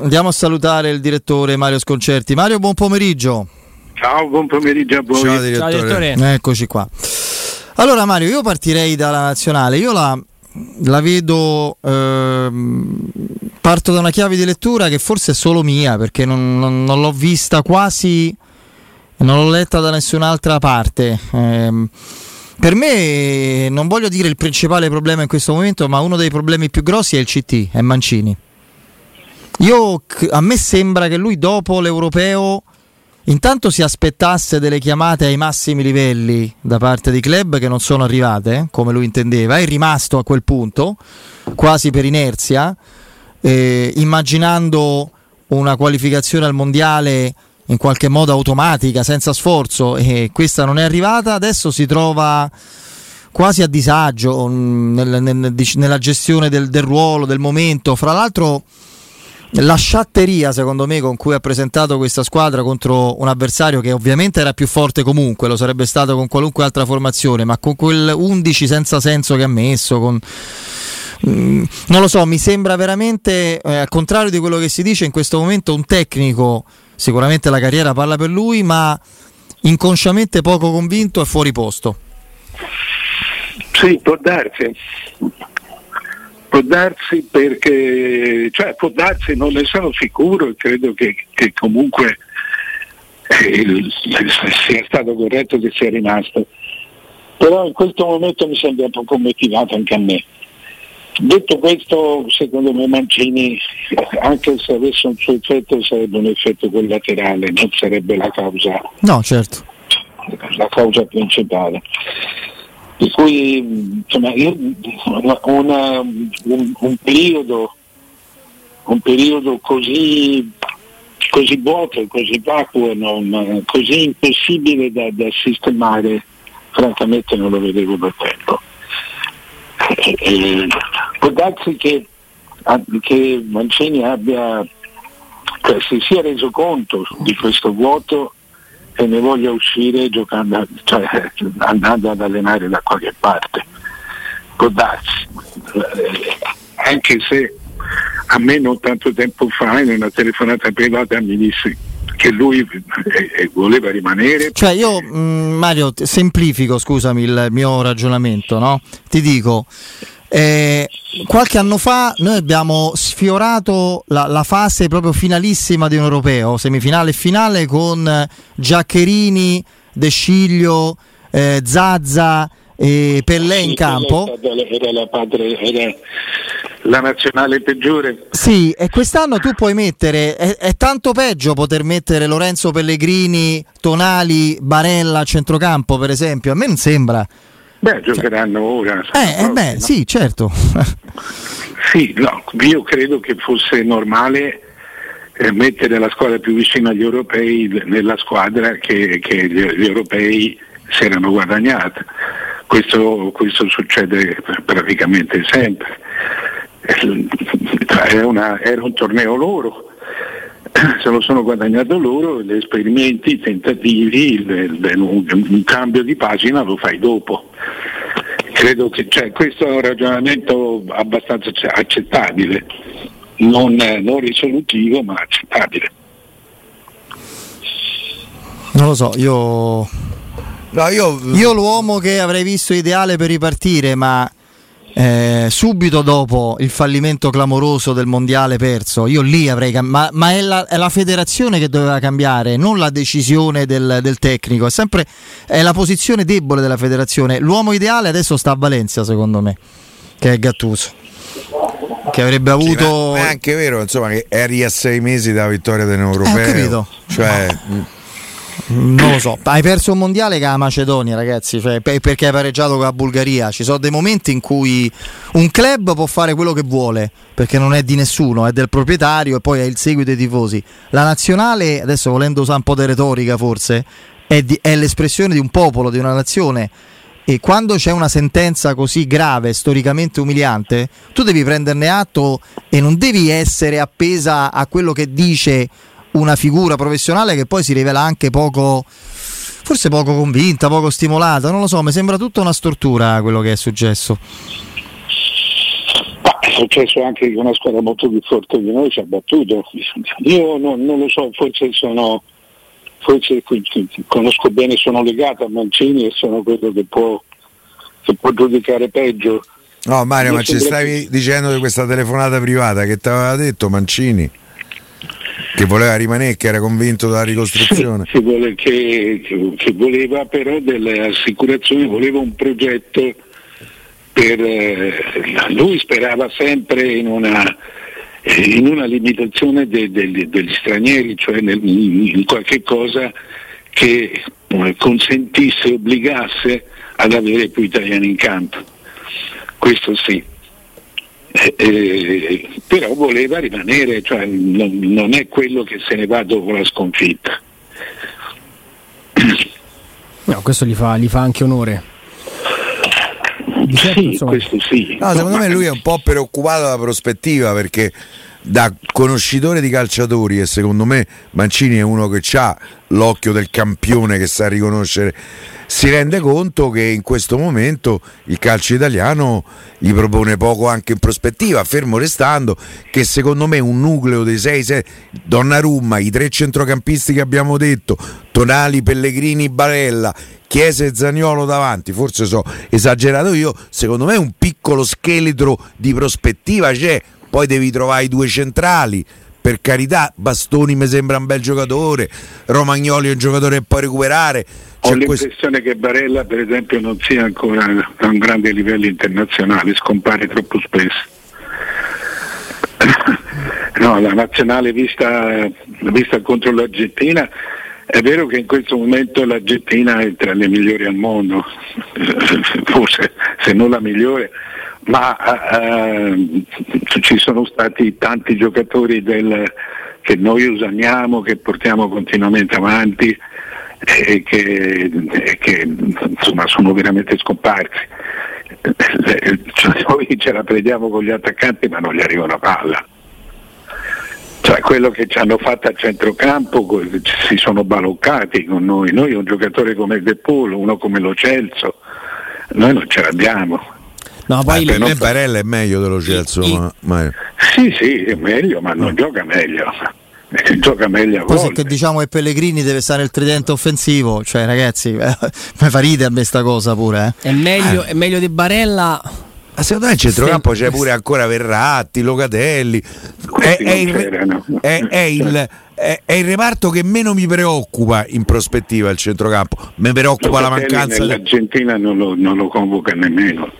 Andiamo a salutare il direttore Mario Sconcerti. Mario, buon pomeriggio. Ciao, buon pomeriggio a voi. Ciao direttore. Ciao, direttore. Eccoci qua. Allora Mario, io partirei dalla nazionale. Io la, la vedo, ehm, parto da una chiave di lettura che forse è solo mia, perché non, non, non l'ho vista quasi, non l'ho letta da nessun'altra parte. Eh, per me, non voglio dire il principale problema in questo momento, ma uno dei problemi più grossi è il CT, è Mancini. Io, a me sembra che lui dopo l'europeo intanto si aspettasse delle chiamate ai massimi livelli da parte di club che non sono arrivate, come lui intendeva, è rimasto a quel punto, quasi per inerzia, eh, immaginando una qualificazione al mondiale in qualche modo automatica, senza sforzo, e questa non è arrivata, adesso si trova quasi a disagio mm, nel, nel, nella gestione del, del ruolo, del momento. Fra l'altro la sciatteria secondo me con cui ha presentato questa squadra contro un avversario che ovviamente era più forte comunque, lo sarebbe stato con qualunque altra formazione, ma con quel 11 senza senso che ha messo, con... mm, non lo so, mi sembra veramente, eh, al contrario di quello che si dice in questo momento, un tecnico, sicuramente la carriera parla per lui, ma inconsciamente poco convinto e fuori posto. Sì, può darsi Può darsi perché, cioè può darsi, non ne sono sicuro e credo che, che comunque eh, sia stato corretto che sia rimasto. Però in questo momento mi sembra poco motivato anche a me. Detto questo, secondo me Mancini, anche se avesse un suo effetto, sarebbe un effetto collaterale, non sarebbe la causa. No, certo. La causa principale. Per cui insomma, io, una, un, un, periodo, un, periodo, così, così vuoto, così vacuo, non, così impossibile da, da, sistemare, francamente non lo vedevo da tempo. E, e, può darsi che, che Mancini abbia, cioè, si sia reso conto di questo vuoto e ne voglia uscire giocando, cioè, andando ad allenare da qualche parte. Può darsi, eh, anche se a me non tanto tempo fa in una telefonata privata mi disse che lui eh, eh, voleva rimanere. Cioè io mh, mm, Mario semplifico, scusami il mio ragionamento, no? Ti dico eh, qualche anno fa noi abbiamo sfiorato la, la, fase proprio finalissima di un europeo, semifinale e finale con Giaccherini, De Sciglio, eh, Zazza e Pellè in campo. Era la, padre, era la nazionale peggiore. Sì, e quest'anno tu puoi mettere, è, è, tanto peggio poter mettere Lorenzo Pellegrini, Tonali, Barella a centrocampo per esempio, a me non sembra. Beh, giocheranno ora. Eh, eh beh, no? sì, certo. sì, no, io credo che fosse normale eh, mettere la squadra più vicina agli europei nella squadra che, che gli, gli, europei si erano guadagnati. Questo, questo succede praticamente sempre. Eh, una, era un torneo loro, se lo sono guadagnato loro, gli esperimenti, i tentativi, il, il, un, un, cambio di pagina lo fai dopo. Credo che cioè, questo è un ragionamento abbastanza accettabile, non, non risolutivo ma accettabile. Non lo so, io... No, io... io l'uomo che avrei visto ideale per ripartire, ma eh, subito dopo il fallimento clamoroso del mondiale perso, io lì avrei cambiato, ma, ma è, la, è, la, federazione che doveva cambiare, non la decisione del, del, tecnico, è sempre è la posizione debole della federazione. L'uomo ideale adesso sta a Valencia, secondo me, che è Gattuso. Che avrebbe avuto. Sì, ma è anche vero, insomma, che eri a sei mesi dalla vittoria dell'Europeo. Eh. Cioè. No non lo so, hai perso un mondiale con la Macedonia, ragazzi, cioè, perché hai pareggiato con la Bulgaria. Ci sono dei momenti in cui un club può fare quello che vuole, perché non è di nessuno, è del proprietario e poi è il seguito dei tifosi. La nazionale, adesso volendo usare un po' di retorica forse, è, di, è l'espressione di un popolo, di una nazione. E quando c'è una sentenza così grave, storicamente umiliante, tu devi prenderne atto e non devi essere appesa a quello che dice una figura professionale che poi si rivela anche poco forse poco convinta, poco stimolata, non lo so, mi sembra tutta una stortura quello che è successo. successo anche che una squadra molto più forte di noi ci ha battuto. Io non, non lo so, forse sono forse conosco bene, sono legato a Mancini e sono quello che può, che può giudicare peggio. No Mario, ma ci stavi che... dicendo di questa telefonata privata che ti aveva detto Mancini? Che voleva rimanere, che era convinto della ricostruzione. Che, vuole, che, che voleva però delle assicurazioni, voleva un progetto per... Eh, lui sperava sempre in una in una limitazione de, de, degli stranieri, cioè nel, in qualche cosa che eh, consentisse, obbligasse ad avere più italiani in campo. Questo sì. Eh, eh, però voleva rimanere, cioè non, non, è quello che se ne va dopo la sconfitta. No, questo gli fa, gli fa anche onore. Di certo, sì, questo sì. No, secondo me lui è un po' preoccupato dalla prospettiva perché da conoscitore di calciatori e secondo me Mancini è uno che ha l'occhio del campione che sa riconoscere si rende conto che in questo momento il calcio italiano gli propone poco anche in prospettiva, fermo restando che secondo me un nucleo dei 6-6, Donnarumma, i tre centrocampisti che abbiamo detto, Tonali, Pellegrini, Barella, Chiesa e Zaniolo davanti, forse so esagerato io, secondo me un piccolo scheletro di prospettiva c'è, poi devi trovare i due centrali. Per carità, Bastoni mi sembra un bel giocatore, Romagnoli è un giocatore che può recuperare. Ho l'impressione questo... che Barella, per esempio, non sia ancora a un grande livello internazionale, scompare troppo spesso. no, la nazionale vista, vista contro l'Argentina è vero che in questo momento l'Argentina è tra le migliori al mondo, forse se non la migliore, ma eh, ci sono stati tanti giocatori del, che noi usiamo, che portiamo continuamente avanti e che, e che insomma, sono veramente scomparsi. Cioè, noi ce la prendiamo con gli attaccanti ma non gli arriva una palla. Cioè, quello che ci hanno fatto a centrocampo si sono baloccati con noi. Noi un giocatore come De Polo, uno come Lo Celso, noi non ce l'abbiamo. No, poi eh, per me Barella è meglio dello Celso. I, ma, ma... Sì, sì, è meglio, ma non gioca meglio. Gioca meglio a Poi se che diciamo che Pellegrini deve stare il tridente offensivo, cioè ragazzi, eh, mi fa ridere a me sta cosa pure. Eh. È, meglio, è meglio di Barella ma secondo me il centrocampo c'è pure ancora Verratti, Locatelli. È, è, il, è, è, il, è, il, reparto che meno mi preoccupa in prospettiva il centrocampo. Mi preoccupa Locatelli la mancanza. L'Argentina non lo, non lo convoca nemmeno.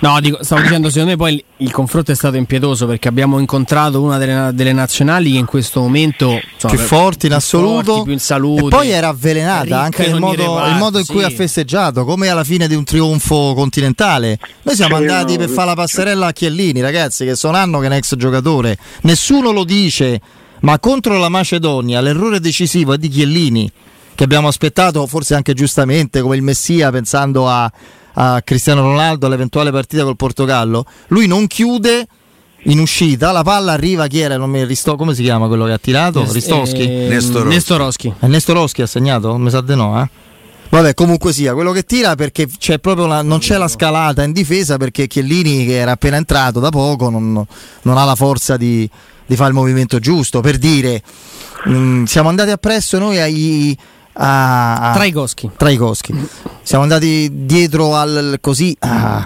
No, dico, stavo dicendo, secondo me poi il, il, confronto è stato impietoso perché abbiamo incontrato una delle, delle nazionali che in questo momento insomma, più forti in assoluto forti, più in salute, e poi era avvelenata anche il modo, reparti, il modo, in cui sì. ha festeggiato, come alla fine di un trionfo continentale. Noi siamo sì, andati no, per fare la passerella a Chiellini, ragazzi, che sono anno che è un ex giocatore. Nessuno lo dice, ma contro la Macedonia l'errore decisivo è di Chiellini, che abbiamo aspettato forse anche giustamente come il Messia pensando a a Cristiano Ronaldo all'eventuale partita col Portogallo, lui non chiude in uscita, la palla arriva chi era? Non mi risto, come si chiama quello che ha tirato? Nes- Ristoschi? Eh, Nestoroschi. Nestoroschi. Nestoroschi ha segnato? Mi sa di no, eh? Vabbè, comunque sia, quello che tira perché c'è proprio la, non c'è la scalata in difesa perché Chiellini che era appena entrato da poco non, non ha la forza di, di, fare il movimento giusto. Per dire, mh, mm, siamo andati appresso noi ai a, a Traigoschi. Traigoschi. Siamo andati dietro al, così a,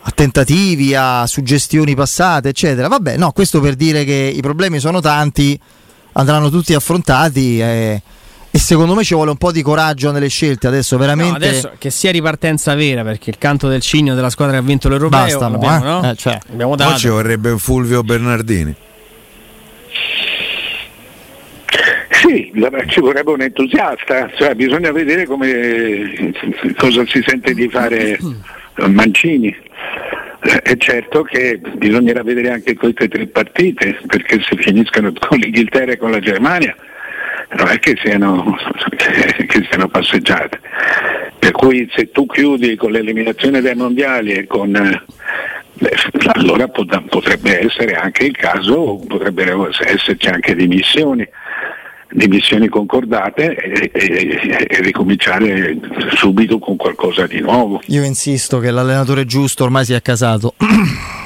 a, tentativi, a suggestioni passate, eccetera. Vabbè, no, questo per dire che i problemi sono tanti, andranno tutti affrontati. E, e secondo me ci vuole un po' di coraggio nelle scelte adesso veramente no, adesso che sia ripartenza vera perché il canto del cigno della squadra che ha vinto l'Europeo Basta, abbiamo, eh? No? Eh, cioè. abbiamo dato. Poi ci vorrebbe un Fulvio Bernardini Sì, ci vorrebbe un entusiasta, cioè, bisogna vedere come, cosa si sente di fare Mancini. È certo che bisognerà vedere anche queste tre partite, perché se finiscono con l'Inghilterra e con la Germania non è che siano, che siano passeggiate. Per cui se tu chiudi con l'eliminazione dai mondiali e con Beh, allora potrebbe essere anche il caso, potrebbero esserci anche dimissioni dimissioni concordate e, e, e, ricominciare subito con qualcosa di nuovo. Io insisto che l'allenatore giusto ormai si è casato.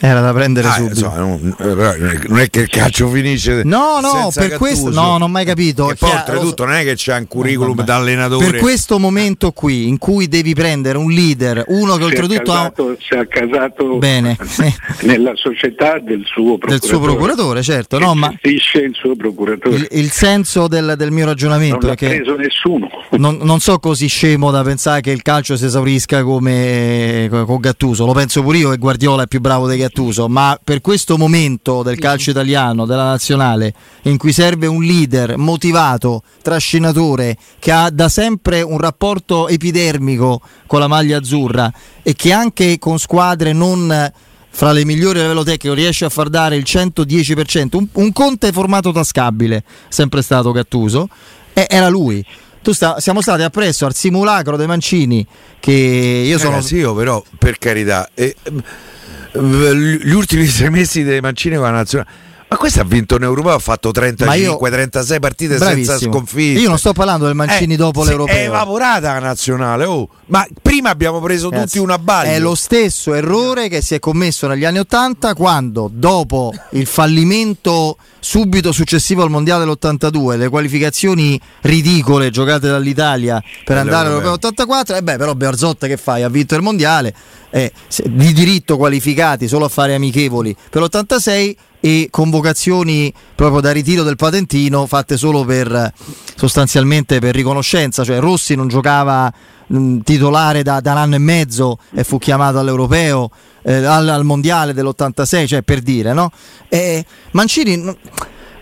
Era da prendere Ah, subito. insomma, non, non è che il calcio finisce. No, no, senza per questo no, non ho mai capito. E poi Chiaro- oltretutto non è che c'è un curriculum Vabbè. da allenatore. Per questo momento qui in cui devi prendere un leader, uno che Si è oltretutto ha accasato, si è accasato Bene. nella società del suo procuratore. del suo procuratore, certo, no, ma il suo procuratore. il, il senso del, del mio non ragionamento l'ha è che preso nessuno. non, non so così scemo da pensare che il calcio si esaurisca come con Gattuso, lo penso pure io che Guardiola è più bravo di Gattuso, ma per questo momento del calcio italiano, della nazionale, in cui serve un leader motivato, trascinatore, che ha da sempre un rapporto epidermico con la maglia azzurra e che anche con squadre non fra le migliori a livello tecnico riesce a far dare il 110%, un, un Conte formato tascabile, sempre stato Gattuso, e era lui. Tu sta- siamo stati appresso al simulacro dei Mancini che io sono Ragazzi, io però, per carità, eh, gli ultimi sei mesi dei Mancini con la nazionale. Ma questo ha vinto un europeo, ha fatto 35-36 partite senza Bravissimo. sconfitte. Io non sto parlando del Mancini Eh, dopo l'europeo. È evaporata la nazionale, oh. ma prima abbiamo preso Ragazzi, tutti una baglia. È lo stesso errore che si è commesso negli anni Ottanta quando, dopo il fallimento subito successivo al Mondiale dell'82, le qualificazioni ridicole giocate dall'Italia per andare all'Europeo 84, e beh, però Bearzot che fai? Ha vinto il Mondiale, eh, di diritto qualificati solo a fare amichevoli per l'86 e convocazioni proprio da ritiro del patentino fatte solo per sostanzialmente per riconoscenza, cioè Rossi non giocava mh, titolare da, da un anno e mezzo e fu chiamato all'europeo, eh, al, al mondiale dell'86, cioè per dire, no? E Mancini,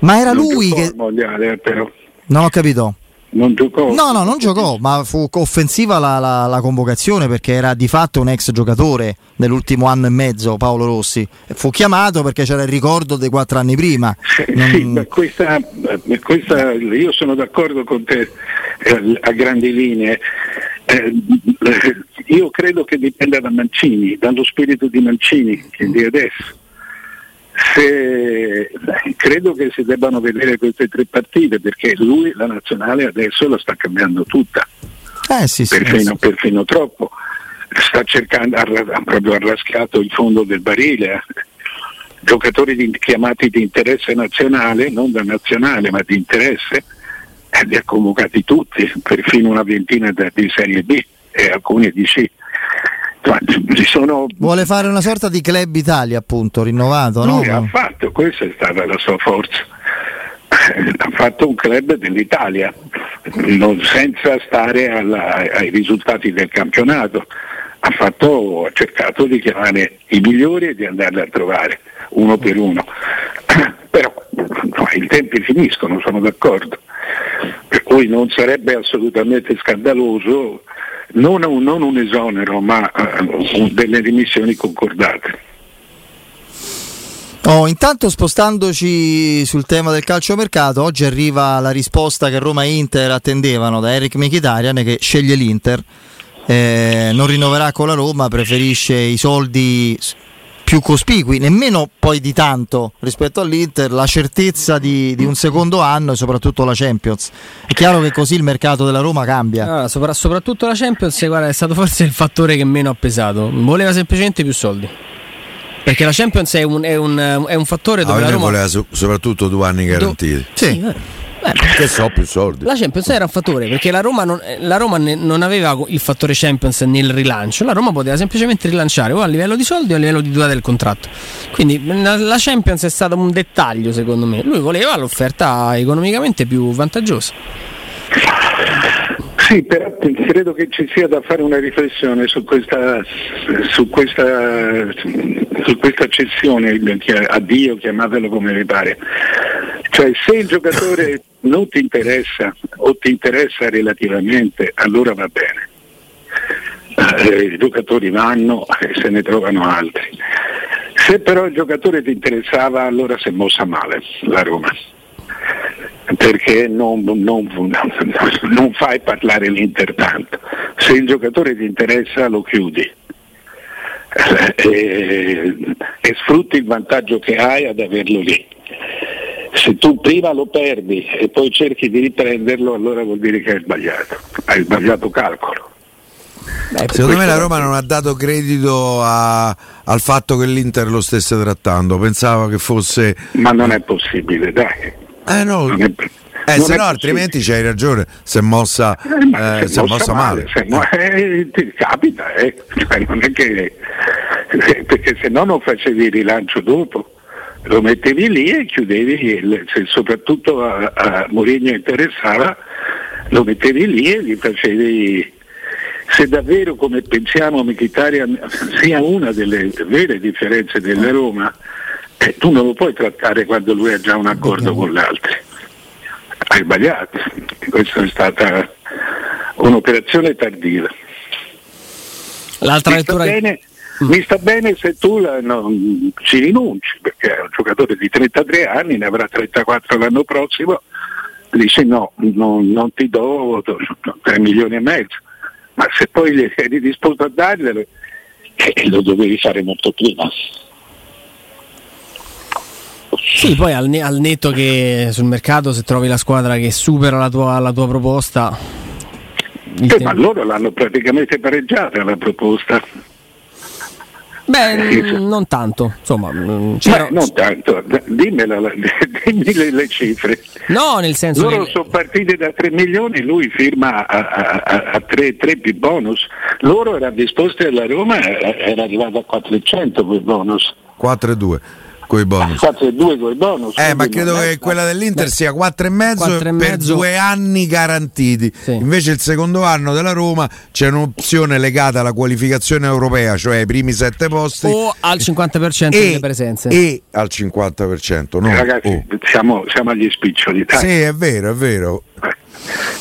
ma era Non lui che... al mondiale, eh, però. Non ho capito. Non giocò. No, no, non giocò, ma fu offensiva la, la- la convocazione perché era di fatto un ex giocatore dell'ultimo anno e mezzo, Paolo Rossi. Fu chiamato perché c'era il ricordo dei quattro anni prima. Non- Sì, questa, questa- io sono d'accordo con te eh, a grandi linee. Eh, io credo che dipenda da Mancini, dallo spirito di Mancini che di adesso. Se- credo che si debbano vedere queste tre partite perché lui la nazionale adesso la sta cambiando tutta Eh sì, sì. eh, perfino, sì. perfino troppo. Sta cercando, ha, ha proprio arrascato il fondo del barile. eh. Giocatori di- chiamati di interesse nazionale, non da nazionale ma di interesse, eh, li ha convocati tutti, perfino una ventina di Serie B e alcuni di C. Sono Vuole fare una sorta di club Italia, appunto, rinnovato, no? lui ha fatto, questa è stata la sua forza. Ha fatto un club dell'Italia, non- senza stare alla- ai risultati del campionato. Ha, fatto- ha cercato di chiamare i migliori e di andarli a trovare uno per uno. Però no, i tempi finiscono, sono d'accordo. Per cui non sarebbe assolutamente scandaloso non un, non un esonero, ma un- delle dimissioni concordate. Oh, intanto spostandoci sul tema del calciomercato, oggi arriva la risposta che Roma e Inter attendevano da Eric Mkhitaryan che sceglie l'Inter, eh, non rinnoverà con la Roma, preferisce i soldi più cospicui, nemmeno poi di tanto rispetto all'Inter, la certezza di, di un secondo anno e soprattutto la Champions. È chiaro che così il mercato della Roma cambia. Allora, sopra- soprattutto la Champions guarda, è stato forse il fattore che meno ha pesato. Voleva semplicemente più soldi. Perché la Champions è un, è un- è un fattore Ah, dove la lui Roma. voleva so- soprattutto due anni garantiti. Sì. eh, Che so più soldi. La Champions era un fattore perché la Roma, non, la Roma ne- non aveva il fattore Champions nel rilancio, la Roma poteva semplicemente rilanciare o a livello di soldi o a livello di durata del contratto. Quindi la Champions è stato un dettaglio secondo me. Lui voleva l'offerta economicamente più vantaggiosa. Sì, però credo che ci sia da fare una riflessione su questa, su questa, su questa cessione, a Dio chiamatelo come vi pare. Cioè se il giocatore non ti interessa o ti interessa relativamente, allora va bene. Eh, I giocatori vanno e se ne trovano altri. Se però il giocatore ti interessava, allora si è mossa male la Roma perché non, non- non fai parlare l'Inter tanto. Se il giocatore ti interessa lo chiudi e, e sfrutti il vantaggio che hai ad averlo lì. Se tu prima lo perdi e poi cerchi di riprenderlo, allora vuol dire che hai sbagliato, hai sbagliato calcolo. Beh, Secondo me la Roma non ha dato credito a, al fatto che l'Inter lo stesse trattando, pensava che fosse... Ma non è possibile, dai. Eh no, eh, se no, altrimenti c'hai ragione, si è mossa, eh, eh, si è mossa male. male. Mo- eh, ti capita, eh. cioè, non è che, perché se no non facevi il rilancio dopo, lo mettevi lì e chiudevi, il, se soprattutto a, a Mourinho interessava, lo mettevi lì e gli facevi se davvero come pensiamo Mkhitaryan sia una delle vere differenze della Roma, eh, tu non lo puoi trattare quando lui ha già un accordo con l'altro hai sbagliato. Questa è stata un'operazione tardiva. L'altra mi lettura... Sta bene, mi sta bene se tu la, non, ci rinunci, perché è un giocatore di 33 anni, ne avrà 34 l'anno prossimo, dice no, non, non ti do 3 milioni e mezzo, ma se poi eri disposto a darglielo, eh, lo dovevi fare molto prima. Sì, poi al, al, netto che sul mercato se trovi la squadra che supera la tua, la tua proposta... Eh, ma loro l'hanno praticamente pareggiata la proposta. Beh, eh, non tanto, insomma, mm, Beh, non tanto, Dimmela, dimmi le, le, cifre. No, nel senso Loro che... sono partiti da 3 milioni, lui firma a, a, a 3, 3 più bonus. Loro erano disposti alla Roma, era arrivato a 400 più bonus. 4 e 2 con i bonus. 4 e 2 con i bonus. Eh, ma credo che quella dell'Inter Beh, sia 4 e mezzo per due anni garantiti. Sì. Invece il secondo anno della Roma c'è un'opzione legata alla qualificazione europea, cioè ai primi 7 posti. O al 50% e, delle presenze. E al 50%. No? Eh, ragazzi, oh. siamo, siamo, agli spiccioli. Dai. Sì, è vero, è vero.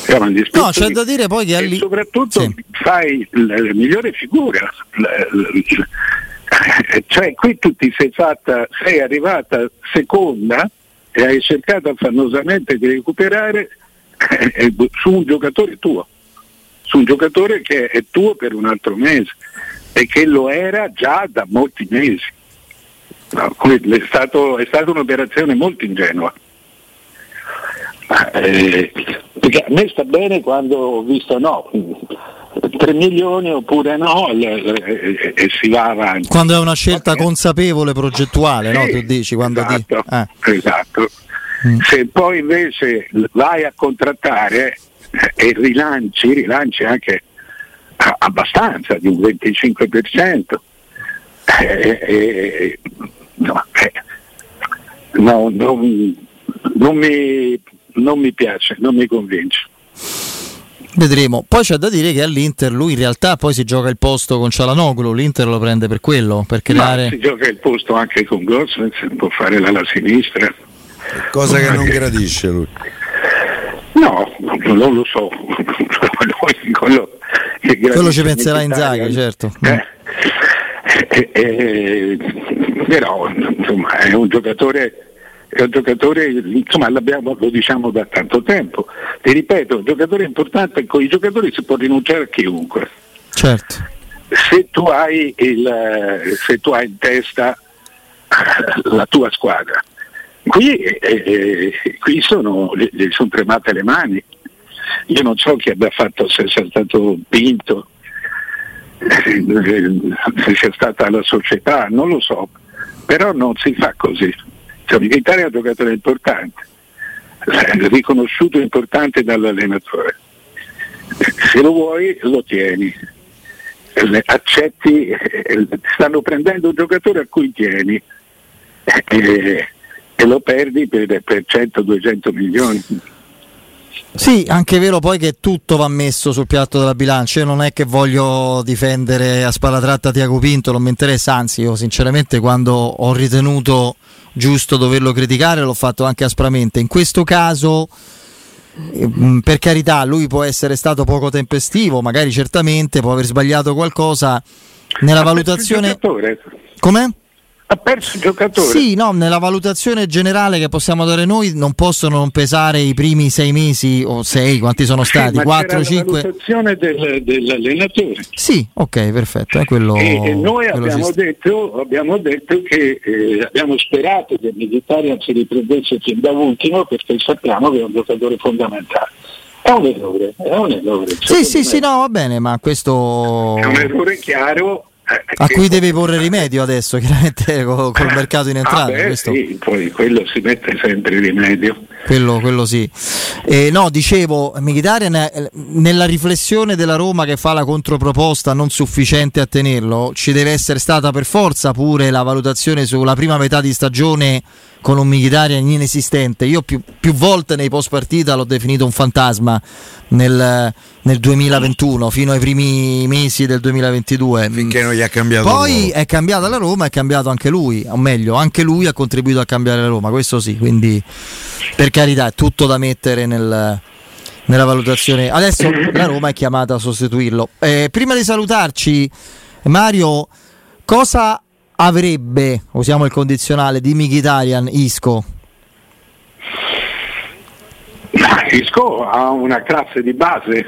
Siamo agli spiccioli. No, c'è da dire poi che e soprattutto sì. fai la, la migliore figura. La, la, cioè qui tu ti sei fatta, sei arrivata seconda e hai cercato affannosamente di recuperare eh, su un giocatore tuo, su un giocatore che è tuo per un altro mese e che lo era già da molti mesi. No, è, stato, è, stata un'operazione molto ingenua. Eh, a me sta bene quando ho visto no, 3 milioni oppure no e, e, si va avanti. Quando è una scelta okay. consapevole, progettuale, sì, no? Tu dici quando esatto, di... eh. esatto. Mm. Se poi invece vai a contrattare eh, e rilanci, rilanci anche abbastanza di un 25%, eh, eh, no, eh, no, non, non, mi, non mi piace, non mi convince. Vedremo. Poi c'è da dire che all'Inter lui in realtà poi si gioca il posto con Cialanoglu, l'Inter lo prende per quello, per creare... Ma si gioca il posto anche con Gosens, può fare l'ala sinistra. Cosa che non gradisce lui. No, non lo so. quello, quello ci penserà in Zaga, certo. Eh, eh, eh, però insomma è un giocatore è un giocatore, insomma lo diciamo da tanto tempo, ti ripeto, è un giocatore importante, con i giocatori si può rinunciare a chiunque. Certo. Se tu hai, il, se tu hai in testa la tua squadra, qui, eh, eh qui sono, gli sono tremate le mani. Io non so chi abbia fatto, se sia stato Pinto, se sia stata la società, non lo so, però non si fa così. Cioè, l'Italia è un giocatore importante, riconosciuto importante dall'allenatore. Se lo vuoi lo tieni, accetti, stanno prendendo un giocatore a cui tieni e, e lo perdi per, per 100-200 milioni. Sì, anche è vero poi che tutto va messo sul piatto della bilancia. Io non è che voglio difendere a spalla tratta Tiago Pinto, non mi interessa, anzi, io sinceramente quando ho ritenuto giusto doverlo criticare, l'ho fatto anche aspramente. In questo caso, mm, per carità, lui può essere stato poco tempestivo, magari certamente può aver sbagliato qualcosa nella valutazione. Come? Ha perso il giocatore. Sì, no, nella valutazione generale che possiamo dare noi non possono non pesare i primi sei mesi o sei, quanti sono stati? Sì, 4, 5. La valutazione del, dell'allenatore. Sì, ok, perfetto. È quello, e, e noi abbiamo detto, abbiamo detto, che eh, abbiamo sperato che il Militarian si riprendesse fin da ultimo perché sappiamo che è un giocatore fondamentale. È un errore, è un errore. Sì, sì, sì, no, va bene, ma questo... È un errore chiaro a cui devi porre rimedio adesso, chiaramente col, col mercato in entrata. Ah sì, poi quello si mette sempre rimedio. Quello, quello sì. Eh, no, dicevo, Mkhitaryan eh, nella riflessione della Roma che fa la controproposta non sufficiente a tenerlo, ci deve essere stata per forza pure la valutazione sulla prima metà di stagione con un Mkhitaryan inesistente. Io più, più, volte nei post partita l'ho definito un fantasma nel, nel, 2021 fino ai primi mesi del 2022. Finché non gli ha cambiato. Poi è cambiata la Roma, è cambiato anche lui, o meglio, anche lui ha contribuito a cambiare la Roma, questo sì, quindi per carità è tutto da mettere nel, nella valutazione. Adesso la Roma è chiamata a sostituirlo. Eh, prima di salutarci, Mario, cosa avrebbe, usiamo il condizionale, di Mkhitaryan Isco? Isco ha una classe di base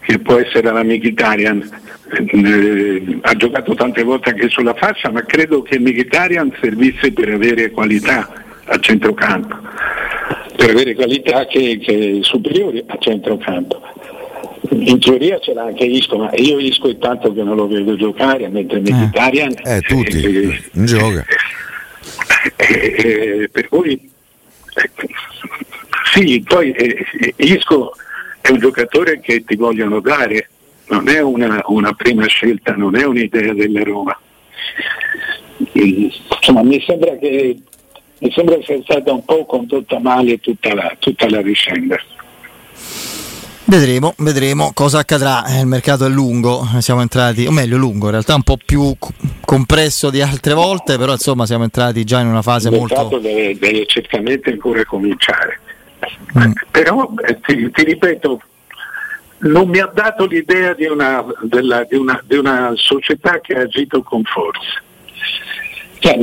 che può essere la Mkhitaryan. Eh, ha giocato tante volte anche sulla fascia, ma credo che Mkhitaryan servisse per avere qualità a centrocampo, per avere qualità che, che superiori a centrocampo in teoria ce l'ha anche Isco, ma io Isco è tanto che non lo vedo giocare, mentre Mkhitaryan eh, eh, tutti, eh, non gioca. Eh, eh, per cui sì, poi eh, Isco è un giocatore che ti vogliono dare, non è una, una prima scelta, non è un'idea della Roma. Insomma, mi sembra che mi sembra sia stata un po' condotta male tutta la, tutta la vicenda. Vedremo, vedremo cosa accadrà. Eh, il mercato è lungo, siamo entrati, o meglio, lungo, in realtà un po' più compresso di altre volte, però insomma siamo entrati già in una fase il molto. Il mercato deve, deve, certamente ancora cominciare. Mm. Però eh, ti, ti, ripeto, non mi ha dato l'idea di una, della, di, una, di una, società che ha agito con forza. Cioè,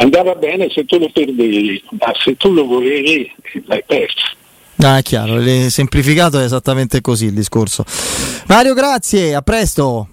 andava bene se tu lo perdevi, ma se tu lo volevi l'hai perso. Ah, è chiaro, semplificato è esattamente così il discorso. Mario, grazie, a presto.